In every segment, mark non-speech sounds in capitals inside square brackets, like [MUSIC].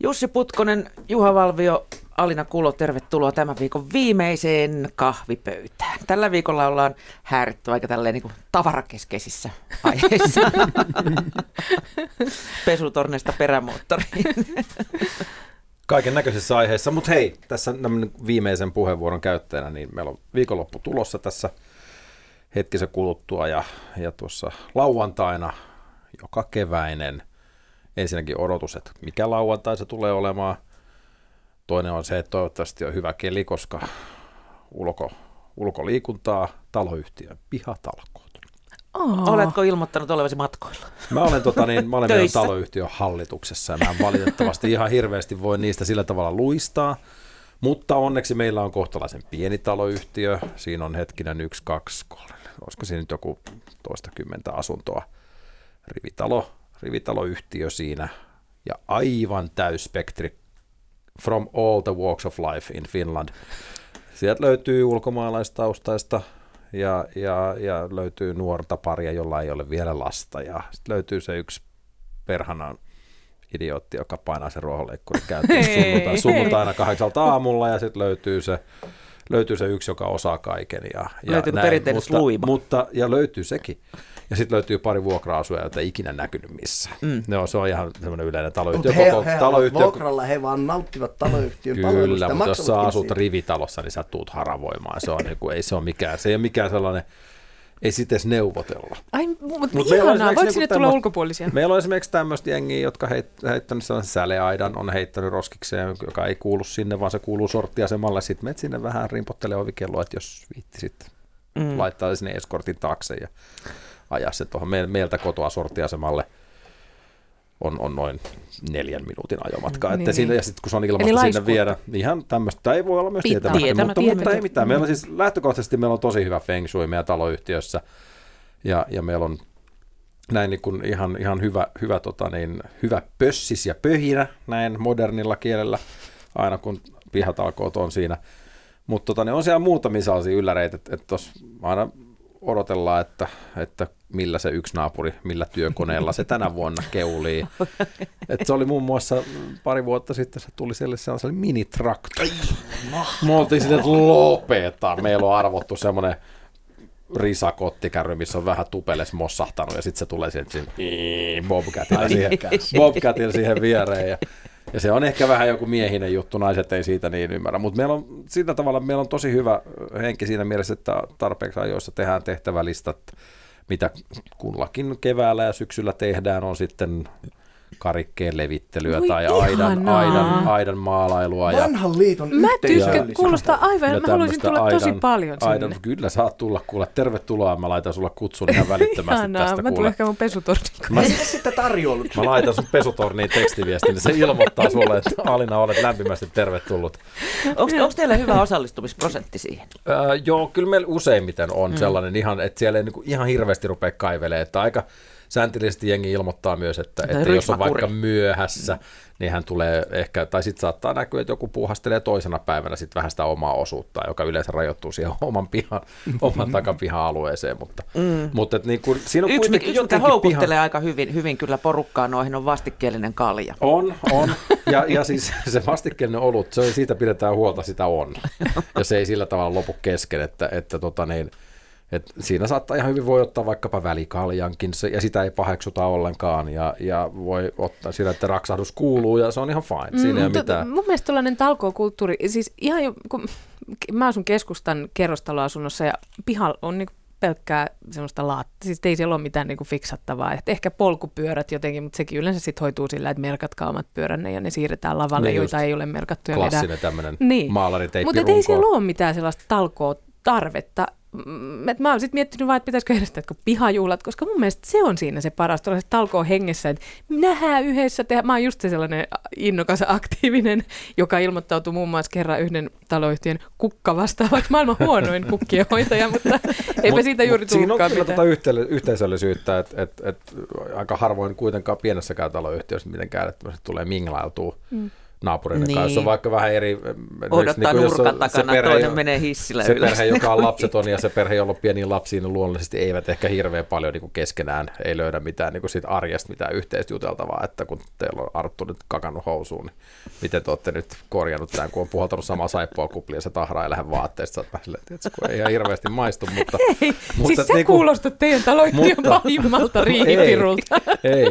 Jussi Putkonen, Juha Valvio, Alina Kulo, tervetuloa tämän viikon viimeiseen kahvipöytään. Tällä viikolla ollaan hääritty aika tälleen niin kuin tavarakeskeisissä aiheissa. [LAUGHS] Pesutorneista perämoottoriin. Kaiken näköisissä aiheissa, mutta hei, tässä viimeisen puheenvuoron käyttäjänä, niin meillä on viikonloppu tulossa tässä hetkisen kuluttua ja, ja tuossa lauantaina joka keväinen ensinnäkin odotus, että mikä lauantai se tulee olemaan. Toinen on se, että toivottavasti on hyvä keli, koska ulko, ulkoliikuntaa, taloyhtiön pihatalkoot. Oh. Oletko ilmoittanut olevasi matkoilla? Mä olen, tota, niin, mä olen meidän taloyhtiön hallituksessa ja mä valitettavasti ihan hirveästi voi niistä sillä tavalla luistaa. Mutta onneksi meillä on kohtalaisen pieni taloyhtiö. Siinä on hetkinen yksi, kaksi, kolme, olisiko siinä nyt joku toista kymmentä asuntoa. Rivitalo, rivitaloyhtiö siinä ja aivan täyspektri from all the walks of life in Finland. Sieltä löytyy ulkomaalaistaustaista ja, ja, ja löytyy nuorta paria, jolla ei ole vielä lasta ja sitten löytyy se yksi perhana idiootti, joka painaa sen ruohonleikkurin käyntiin sunnuntaina, sunnuntaina kahdeksalta aamulla ja sitten löytyy se löytyy se yksi, joka osaa kaiken. Ja, ja Löytyykö perinteinen mutta, mutta, ja löytyy sekin. Ja sitten löytyy pari vuokra-asuja, joita ei ikinä näkynyt missään. Mm. No, se on ihan semmoinen yleinen taloyhtiö. Mutta he, he taloyhtiö... vuokralla, he vaan nauttivat taloyhtiön Kyllä, mutta jos sä asut siitä. rivitalossa, niin sä tuut haravoimaan. Se, on, niin kuin, ei se ole mikään, se ei ole mikään sellainen, ei sitten edes neuvotella. Ai, mutta Mut ihanaa, voiko sinne tulla ulkopuolisia? Meillä on esimerkiksi tämmöistä jengiä, jotka heit, heittänyt sellaisen säleaidan, on heittänyt roskikseen, joka ei kuulu sinne, vaan se kuuluu sorttiasemalle. Sitten menet sinne vähän rimpottelee ovikelloa, että jos viittisit mm. laittaa sinne eskortin taakse ja ajaa se tuohon meiltä kotoa sorttiasemalle on, on noin neljän minuutin ajomatka. Niin, että siinä, ja sitten kun se on ilmasta sinne viedä, niin ihan tämmöistä ei voi olla myös tietämättä, mutta, mutta ei mitään. Meillä on siis lähtökohtaisesti meillä on tosi hyvä feng shui meidän taloyhtiössä, ja, ja meillä on näin niin kuin ihan, ihan hyvä, hyvä, tota niin, hyvä pössis ja pöhinä näin modernilla kielellä, aina kun pihatalkoot on siinä. Mutta tota, ne on siellä muutamia sellaisia ylläreitä, että, että aina odotellaan, että, että millä se yksi naapuri, millä työkoneella se tänä vuonna keulii. [LAUGHS] Et se oli muun muassa pari vuotta sitten, se tuli siellä sellaiselle minitraktori. Me oltiin sitten, että lopeta. Meillä on arvottu semmoinen risakottikärry, missä on vähän tupeles mossahtanut, ja sitten se tulee siihen, bobcatilla siihen, bobcatilla siihen viereen. Ja, ja se on ehkä vähän joku miehinen juttu, naiset ei siitä niin ymmärrä. Mutta meillä on sillä tavalla meillä on tosi hyvä henki siinä mielessä, että tarpeeksi ajoissa tehdään tehtävälistat, mitä kullakin keväällä ja syksyllä tehdään, on sitten karikkeen levittelyä Voi tai aidan, aidan, aidan maalailua. Vanhan liiton Mä tykkään, kuulostaa aivan, mä haluaisin tulla aidan, tosi paljon sinne. Aidan, kyllä saat tulla, kuule, tervetuloa, mä laitan sulla kutsun ihan välittömästi Ihanaa, tästä. Mä tulen ehkä mun pesutornin Mä sitä tarjollut. Mä laitan sun pesutorniin tekstiviestin, niin se ilmoittaa sulle, että Alina, olet lämpimästi tervetullut. Onko teillä hyvä osallistumisprosentti siihen? Äh, joo, kyllä meillä useimmiten on mm. sellainen ihan, että siellä ei niin ihan hirveästi rupea kaivelemaan, että aika Sääntillisesti jengi ilmoittaa myös, että, että jos on vaikka myöhässä, niin hän tulee ehkä, tai sitten saattaa näkyä, että joku puuhastelee toisena päivänä sitten vähän sitä omaa osuutta, joka yleensä rajoittuu siihen [LAUGHS] oman, pihan, oman takapiha-alueeseen. Mutta, mm. mutta et niin kun, siinä on Yksi, mikä houkuttelee piha... aika hyvin, hyvin kyllä porukkaa noihin, on vastikkeellinen kalja. On, on. Ja, ja [LAUGHS] siis se vastikkeellinen olut, se, siitä pidetään huolta, sitä on. [LAUGHS] Ja se ei sillä tavalla lopu kesken, että, että tota niin, et siinä saattaa ihan hyvin voi ottaa vaikkapa välikaljankin, ja sitä ei paheksuta ollenkaan, ja, ja voi ottaa sillä, että raksahdus kuuluu, ja se on ihan fine, siinä mm, ei mitään. Mun mielestä tällainen talkookulttuuri, siis ihan jo, kun mä asun keskustan kerrostaloasunnossa, ja piha on niin pelkkää semmoista laatta, siis ei siellä ole mitään niinku fiksattavaa. Et ehkä polkupyörät jotenkin, mutta sekin yleensä sitten hoituu sillä, että merkatkaa omat pyöränne ja ne siirretään lavalle, niin joita ei ole merkattu. Klassinen tämmöinen niin. Mutta ei siellä ole mitään sellaista talkoa tarvetta Mm, et mä oon sitten miettinyt vaan, että pitäisikö järjestää pihajuhlat, koska mun mielestä se on siinä se paras, tällaiset talkoon hengessä, että nähdään yhdessä, tehdä. mä oon just se sellainen innokas aktiivinen, joka ilmoittautui muun muassa kerran yhden taloyhtiön kukka vastaavaksi maailman huonoin kukkien hoitaja, mutta eipä mut, siitä juuri tullutkaan Siinä on kyllä tuota yhteisöllisyyttä, että et, et, aika harvoin kuitenkaan pienessäkään taloyhtiössä mitenkään, että tulee minglailtua. Mm naapureiden Niin. kanssa. On vaikka vähän eri... Odottaa niin nurkan takana, perhe, toinen menee hissillä se ylös. perhe, joka on lapseton ja se perhe, jolla on pieniä lapsia, niin luonnollisesti eivät ehkä hirveän paljon niin kuin keskenään, ei löydä mitään niin kuin siitä arjesta, mitään yhteistä juteltavaa, että kun teillä on Arttu nyt kakannut housuun, niin miten te olette nyt korjannut tämän, kun on puhaltanut samaa saippua kuplia ja se tahraa ei lähde vaatteesta, sä oot vähän silleen, tiedätkö, kun ei ihan hirveästi maistu, mutta... Ei, mutta siis se niinku- kuulostaa teidän taloyhtiön Mutta- pahimmalta riihipirulta. Ei,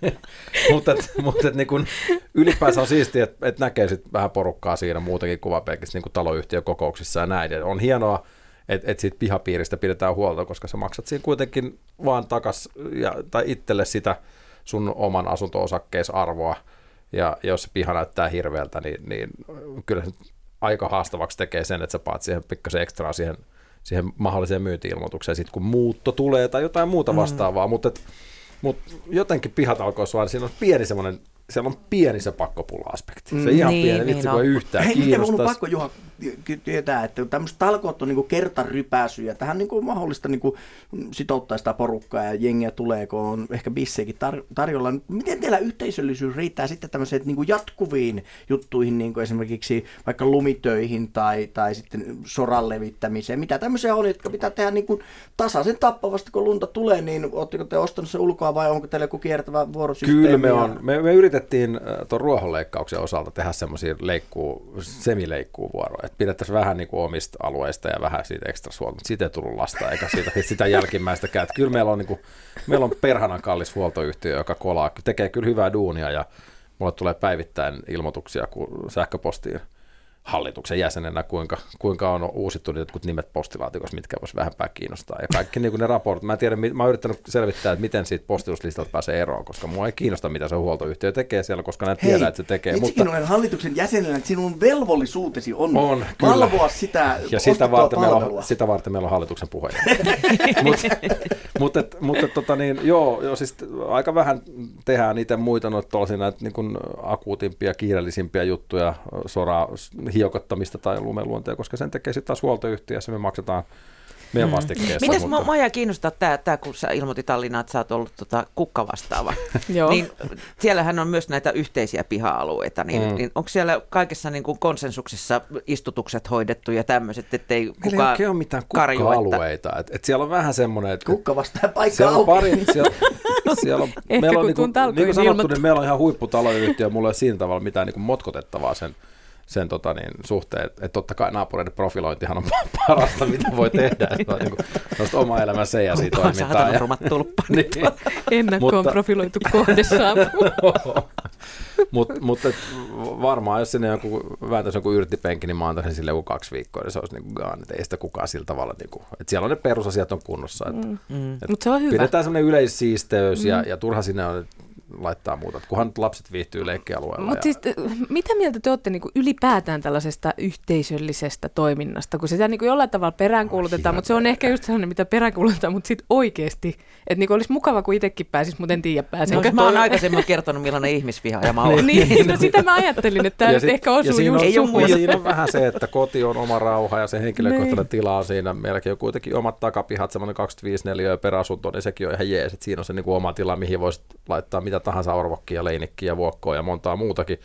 [LAUGHS] mutta et, mutta et niin kun, ylipäänsä on siistiä, että et näkee sit vähän porukkaa siinä muutenkin kuin vaan pelkästään niin taloyhtiökokouksissa ja näin. Ja on hienoa, että et siitä pihapiiristä pidetään huolta, koska sä maksat siinä kuitenkin vaan takas ja, tai itselle sitä sun oman asunto-osakkeisarvoa. Ja jos se piha näyttää hirveältä, niin, niin kyllä se aika haastavaksi tekee sen, että sä paat siihen pikkasen ekstraa siihen, siihen mahdolliseen myynti-ilmoitukseen, sit kun muutto tulee tai jotain muuta vastaavaa, mm. mutta mutta jotenkin pihatalkoissa vaan siinä on pieni semmoinen, siellä on pieni se pakkopula-aspekti. Se Mm, ihan niin, pieni, niin vitsi on. kun ei yhtään Hei, miten mun on pakko Juha tietää, että tämmöiset talkoot on niinku kertarypäisyjä. Tähän niinku on mahdollista niinku sitouttaa sitä porukkaa ja jengiä tulee, kun on ehkä bisseikin tar- tarjolla. Miten teillä yhteisöllisyys riittää sitten tämmöiseen niinku jatkuviin juttuihin, niinku esimerkiksi vaikka lumitöihin tai, tai sitten soran levittämiseen? Mitä tämmöisiä on, jotka pitää tehdä niinku tasaisen tappavasti, kun lunta tulee, niin ootteko te ostanut se ulkoa vai onko teillä joku kiertävä vuorosysteemi? Kyllä me on. Me, me yritettiin äh, tuon ruohonleikkauksen osalta tehdä semmoisia leikkuu, semileikkuuvuoroja, että pidettäisiin vähän niin kuin omista alueista ja vähän siitä ekstra huolta, mutta siitä ei tullut lasta eikä siitä, [LAUGHS] sitä jälkimmäistäkään. Että kyllä meillä on, niin kuin, meillä on perhana kallis huoltoyhtiö, joka kolaa, tekee kyllä hyvää duunia ja mulle tulee päivittäin ilmoituksia sähköpostiin hallituksen jäsenenä, kuinka, kuinka on uusittu jotkut nimet postilaatikossa, mitkä voisi vähempää kiinnostaa. Ja kaikki niin ne raportit, mä en tiedä, mi- mä oon yrittänyt selvittää, että miten siitä postituslistalta pääsee eroon, koska mua ei kiinnosta, mitä se huoltoyhtiö tekee siellä, koska ne tiedä, että se tekee. Mutta, olen hallituksen jäsenenä, että sinun velvollisuutesi on, On, kyllä. valvoa sitä ja sitä varten, meillä on, sitä varten meillä on hallituksen puheenjohtaja. [LAUGHS] Mutta mut, et- mut, et tota niin, joo, joo, siis aika vähän tehdään itse muita noita tuollaisia näitä niin akuutimpia, kiireellisimpiä juttuja, soraa hiokottamista tai lumeluonteja, koska sen tekee sitten taas huoltoyhtiö ja se me maksetaan meidän vastikkeessa. Mitäs mutta- mä, Maja kiinnostaa tämä, tää, kun sä ilmoitit Alina, että sä oot ollut tota kukkavastaava. [LAUGHS] Joo. niin siellähän on myös näitä yhteisiä piha-alueita, niin, Mm. mm. niin onko siellä kaikessa niin kuin konsensuksessa istutukset hoidettu ja tämmöiset, ettei Meillä ei kukaan ole mitään karju, että- kukka-alueita. Et, et siellä on vähän semmoinen, että Kukka vastaa paikka siellä on pari, siellä, [LAUGHS] siellä on, Ehkä meillä on kun niinku, tuun talkoihin niin kuin sanottu, niin meillä on ihan huipputaloyhtiö, mulla ei ole siinä tavalla mitään niin kuin motkotettavaa sen, sen tota, niin, suhteen, että et totta kai naapureiden profilointihan on [LAUGHS] parasta, mitä voi tehdä, että on niin kuin, oma elämän se ja siitä Onkohan toimintaa. Ja, rumat [LAUGHS] tulppa niin, Ennakkoon Mutta- profiloitu kohde. Mutta [LAUGHS] mut, varmaan jos sinne joku vääntäisi joku yrttipenki, niin mä antaisin sille joku kaksi viikkoa, niin se olisi niin kuin, että ei sitä kukaan sillä tavalla, niin kuin, että siellä on ne perusasiat on kunnossa. Että, Mm. et Mutta se on hyvä. Pidetään semmoinen yleissiisteys ja, ja turha sinne on laittaa muuta. Kunhan lapset viihtyy leikkialueella. Mutta ja, siis, mitä mieltä te olette niinku ylipäätään tällaisesta yhteisöllisestä toiminnasta, kun sitä niinku jollain tavalla peräänkuulutetaan, mutta se on ehkä just sellainen, mitä peräänkuulutetaan, mutta sitten oikeasti, että niinku olisi mukava, kun itsekin pääsisi, mutta en tiedä pääsenkö. No, mä oon [LAUGHS] aikaisemmin kertonut, millainen ihmisviha ja mä oon. Niin, no sitä mä ajattelin, että tämä ja nyt sit- ehkä osuu siinä just on, sun ja siinä on vähän se, että koti on oma rauha ja se henkilökohtainen Niin. tila on siinä. Meilläkin on kuitenkin omat takapihat, semmoinen 25 neliöä per asunto, niin sekin on ihan jees. Et siinä on se niin kuin oma tila, mihin voisi laittaa mitä tahansa orvokkia, leinikkiä, vuokkoa ja montaa muutakin.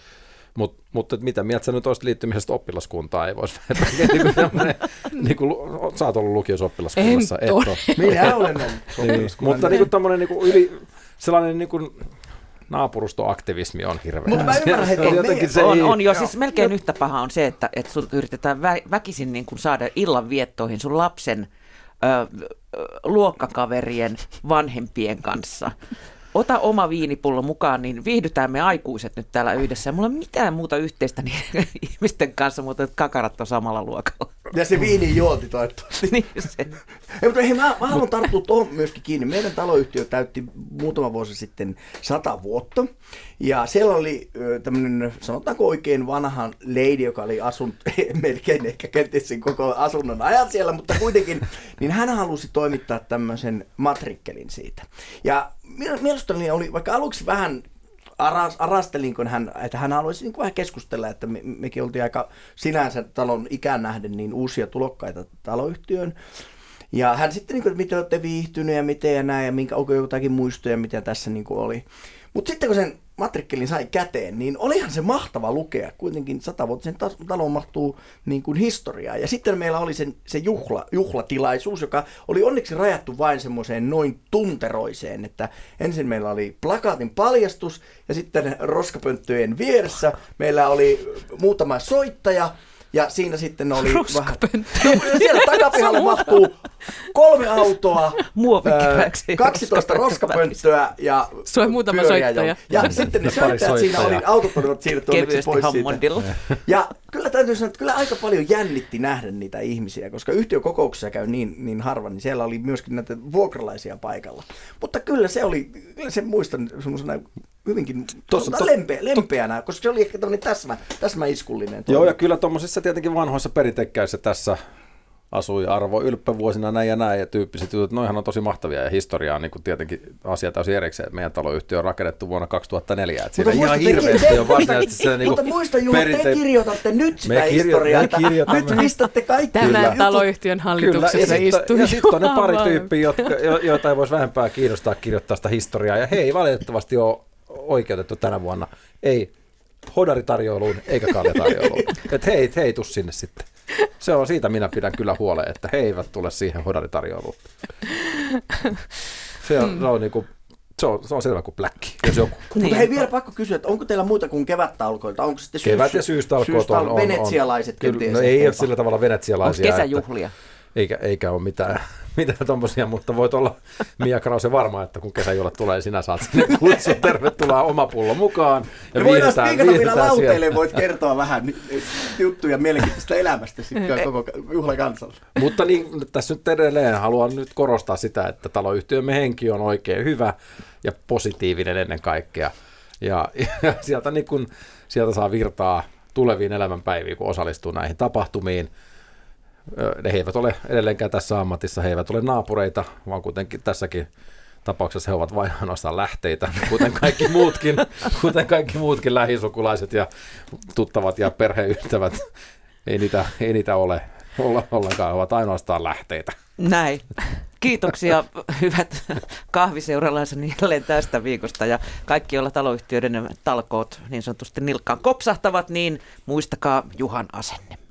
Mutta mut, et mitä mieltä sä nyt olisit liittymisestä oppilaskuntaan? Ei voisi [LAUGHS] niin kuin tämmönen, niin kuin, sä oot ollut lukiossa oppilaskunnassa. En et ole. oo. [LAUGHS] Minä olen ollut. Niin, mutta niin kuin tämmöinen niin kuin yli, sellainen niin kuin naapurustoaktivismi on hirveä. Mut mä ymmärrän, että on on jotenkin niin. se on, ei- on jo, siis melkein yhtä paha on se, että, että sun yritetään vä- väkisin niin kuin saada illan viettoihin sun lapsen ö, luokkakaverien vanhempien kanssa. Ota oma viinipullo mukaan, niin viihdytään me aikuiset nyt täällä yhdessä. Mulla ei ole mitään muuta yhteistä niin, [LAUGHS] ihmisten kanssa, mutta kakarat on samalla luokalla. Ja se viinin juonti toivottavasti. [LAUGHS] niin se. Ei, mutta hei, mä, mä haluan tarttua tuohon myöskin kiinni. Meidän taloyhtiö täytti muutama vuosi sitten sata vuotta. Ja siellä oli tämmöinen, sanotaanko oikein vanha lady, joka oli asunut [LAUGHS] melkein ehkä kenties sen koko asunnon ajan siellä, mutta kuitenkin, niin hän halusi toimittaa tämmöisen matrikkelin siitä. Ja mie- mielestäni oli, vaikka aluksi vähän aras, arastelin, kun hän, että hän haluaisi niin kuin vähän keskustella, että me, mekin oltiin aika sinänsä talon ikään nähden niin uusia tulokkaita taloyhtiöön. Ja hän sitten, niin kuin, että miten olette viihtyneet ja miten ja näin, ja minkä, onko jotakin muistoja, mitä tässä niin kuin oli. Mutta sitten kun sen matrikkelin sai käteen, niin olihan se mahtava lukea. Kuitenkin satavuotisen taloon mahtuu niin kuin historiaa. Ja sitten meillä oli sen, se juhla, juhlatilaisuus, joka oli onneksi rajattu vain semmoiseen noin tunteroiseen, että ensin meillä oli plakaatin paljastus ja sitten roskapönttöjen vieressä meillä oli muutama soittaja ja siinä sitten oli vähän... No, siellä takapihalle mahtuu kolme autoa, Muovikäräksi. 12 roskapönttöä ja Se on muutama soittaja. Ja sitten ne soittajat siinä oli, autot olivat siirretty onneksi pois Hammondilla. siitä. Ja kyllä täytyy sanoa, että kyllä aika paljon jännitti nähdä niitä ihmisiä, koska yhtiökokouksessa käy niin, niin harva, niin siellä oli myöskin näitä vuokralaisia paikalla. Mutta kyllä se oli, kyllä se muistan semmoisena hyvinkin Tossa, to, lempeä, lempeänä, koska se oli ehkä tämmöinen täsmä, täsmäiskullinen. Joo, ja kyllä tuommoisissa tietenkin vanhoissa perinteikkäissä tässä asui Arvo Ylppä vuosina näin ja näin ja tyyppiset jutut, noihan on tosi mahtavia ja historiaa on niin kuin tietenkin asia täysin erikseen. Meidän taloyhtiö on rakennettu vuonna 2004, että siinä ihan hirveästi on varsinaisesti [LAUGHS] se niin Mutta muista Juha, perinte... te kirjoitatte nyt sitä me historiaa, me nyt pistätte kaikki Tämän jutut. taloyhtiön hallituksessa Kyllä, istuu. Ja sitten on ne pari tyyppiä, jotka, joita ei voisi vähempää kiinnostaa kirjoittaa sitä historiaa ja he ei valitettavasti ole oikeutettu tänä vuonna. Ei hodaritarjoiluun eikä kaljatarjoiluun. [LAUGHS] Että hei, hei tuu sinne sitten. Se on siitä minä pidän kyllä huolen, että he eivät tule siihen hodaritarjoiluun. Se on, mm. se on niin kuin, se on, se on selvä kuin pläkki, jos joku. Niin. Mutta hei, vielä pakko kysyä, että onko teillä muita kuin kevättalkoita? Onko sitten syys, Kevät- ja syystalkoot on, on, on, venetsialaiset on, kyllä, no ei ole sillä tavalla venetsialaisia. Onko kesäjuhlia? Että, eikä, eikä ole mitään, [LAUGHS] mitään tommosia, mutta voit olla Mia Krause varma, että kun kesäjuhlat tulee, sinä saat sinne kutsun. Tervetuloa oma pullo mukaan. Ja, ja voidaan vielä lauteille, voit kertoa vähän juttuja mielenkiintoista elämästä sitten koko juhlakansalle. Mutta niin, tässä nyt edelleen haluan nyt korostaa sitä, että taloyhtiömme henki on oikein hyvä ja positiivinen ennen kaikkea. Ja, ja sieltä, niin kun, sieltä saa virtaa tuleviin elämänpäiviin, kun osallistuu näihin tapahtumiin – ne eivät ole edelleenkään tässä ammatissa, he eivät ole naapureita, vaan kuitenkin tässäkin tapauksessa he ovat vain ainoastaan lähteitä, kuten kaikki [LAUGHS] muutkin, kuten kaikki muutkin lähisukulaiset ja tuttavat ja perheystävät. Ei niitä, ei niitä ole olla ollenkaan, he ovat ainoastaan lähteitä. Näin. Kiitoksia hyvät kahviseuralaiseni jälleen tästä viikosta ja kaikki, joilla taloyhtiöiden talkoot niin sanotusti nilkkaan kopsahtavat, niin muistakaa Juhan asenne.